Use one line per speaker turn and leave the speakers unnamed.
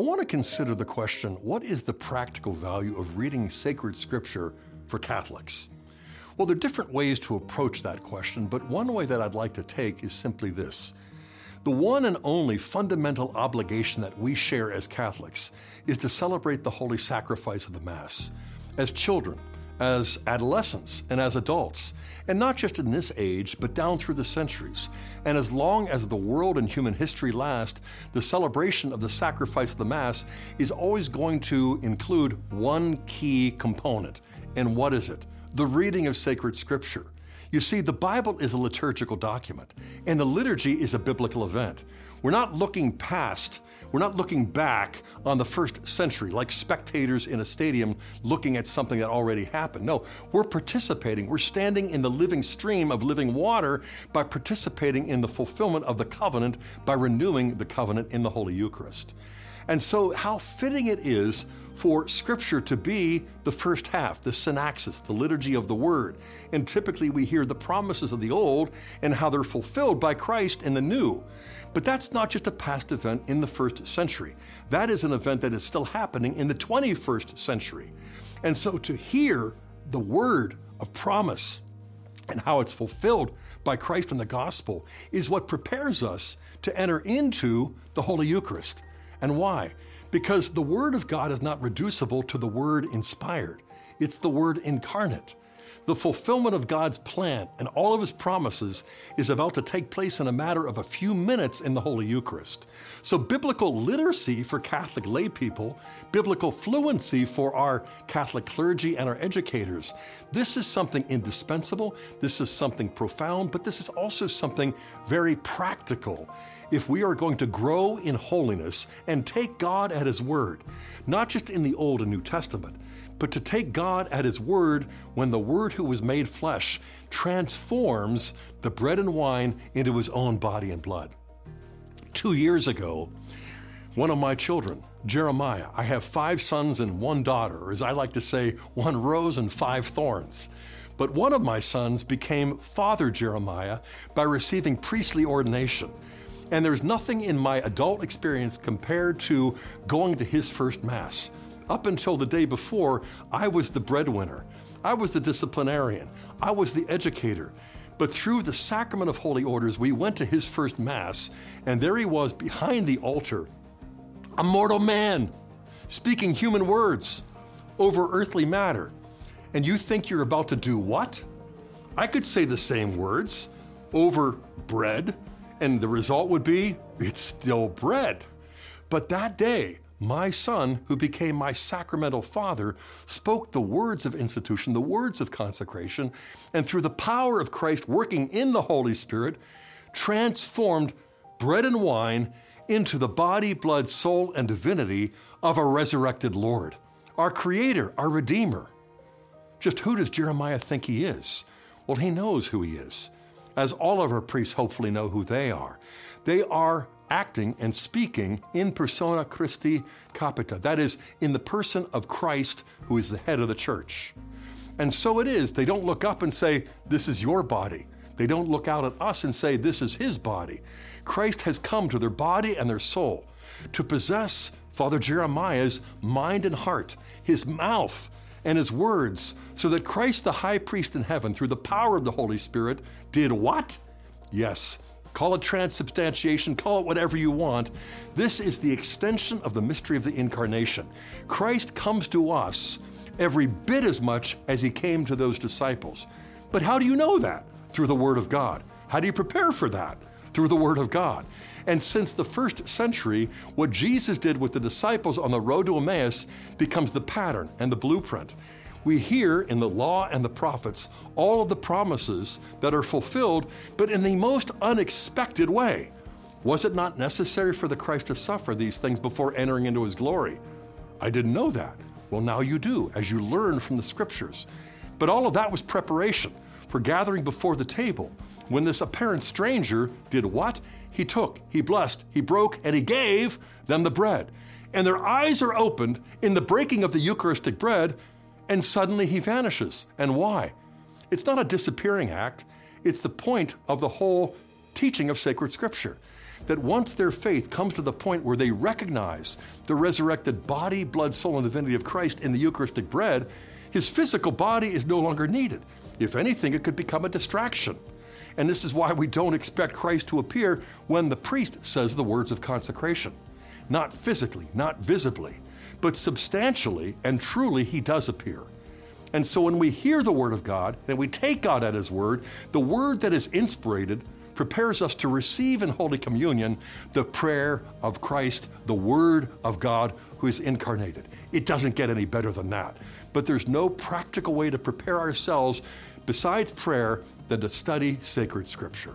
I want to consider the question what is the practical value of reading sacred scripture for Catholics? Well, there are different ways to approach that question, but one way that I'd like to take is simply this. The one and only fundamental obligation that we share as Catholics is to celebrate the holy sacrifice of the Mass. As children, as adolescents, and as adults, and not just in this age, but down through the centuries. And as long as the world and human history last, the celebration of the sacrifice of the Mass is always going to include one key component. And what is it? The reading of sacred scripture. You see, the Bible is a liturgical document, and the liturgy is a biblical event. We're not looking past, we're not looking back on the first century like spectators in a stadium looking at something that already happened. No, we're participating. We're standing in the living stream of living water by participating in the fulfillment of the covenant by renewing the covenant in the Holy Eucharist. And so, how fitting it is for Scripture to be the first half, the synaxis, the liturgy of the Word. And typically we hear the promises of the Old and how they're fulfilled by Christ in the New. But that's not just a past event in the first century. That is an event that is still happening in the 21st century. And so to hear the word of promise and how it's fulfilled by Christ in the gospel is what prepares us to enter into the Holy Eucharist. And why? Because the Word of God is not reducible to the Word inspired, it's the Word incarnate. The fulfillment of God's plan and all of His promises is about to take place in a matter of a few minutes in the Holy Eucharist. So, biblical literacy for Catholic lay people, biblical fluency for our Catholic clergy and our educators, this is something indispensable. This is something profound, but this is also something very practical if we are going to grow in holiness and take God at His word, not just in the Old and New Testament, but to take God at His word when the Word who was made flesh transforms the bread and wine into His own body and blood. Two years ago, one of my children, Jeremiah, I have five sons and one daughter, or as I like to say, one rose and five thorns. But one of my sons became Father Jeremiah by receiving priestly ordination. And there's nothing in my adult experience compared to going to his first Mass. Up until the day before, I was the breadwinner, I was the disciplinarian, I was the educator. But through the sacrament of holy orders, we went to his first Mass, and there he was behind the altar, a mortal man, speaking human words over earthly matter. And you think you're about to do what? I could say the same words over bread, and the result would be it's still bread. But that day, my son, who became my sacramental father, spoke the words of institution, the words of consecration, and through the power of Christ working in the Holy Spirit, transformed bread and wine into the body, blood, soul, and divinity of our resurrected Lord, our Creator, our Redeemer. Just who does Jeremiah think he is? Well, he knows who he is as all of our priests hopefully know who they are. They are acting and speaking in persona Christi capitis, that is, in the person of Christ, who is the head of the church. And so it is, they don't look up and say, This is your body. They don't look out at us and say, This is his body. Christ has come to their body and their soul to possess Father Jeremiah's mind and heart, his mouth, and his words, so that Christ, the high priest in heaven, through the power of the Holy Spirit, did what? Yes, call it transubstantiation, call it whatever you want. This is the extension of the mystery of the incarnation. Christ comes to us every bit as much as he came to those disciples. But how do you know that? Through the Word of God. How do you prepare for that? Through the Word of God. And since the first century, what Jesus did with the disciples on the road to Emmaus becomes the pattern and the blueprint. We hear in the law and the prophets all of the promises that are fulfilled, but in the most unexpected way. Was it not necessary for the Christ to suffer these things before entering into his glory? I didn't know that. Well, now you do, as you learn from the scriptures. But all of that was preparation for gathering before the table when this apparent stranger did what? He took, he blessed, he broke, and he gave them the bread. And their eyes are opened in the breaking of the Eucharistic bread, and suddenly he vanishes. And why? It's not a disappearing act, it's the point of the whole teaching of sacred scripture. That once their faith comes to the point where they recognize the resurrected body, blood, soul, and divinity of Christ in the Eucharistic bread, his physical body is no longer needed. If anything, it could become a distraction. And this is why we don't expect Christ to appear when the priest says the words of consecration. Not physically, not visibly, but substantially and truly, he does appear. And so when we hear the Word of God and we take God at His Word, the Word that is inspirated prepares us to receive in Holy Communion the prayer of Christ, the Word of God who is incarnated. It doesn't get any better than that. But there's no practical way to prepare ourselves besides prayer than to study sacred Scripture.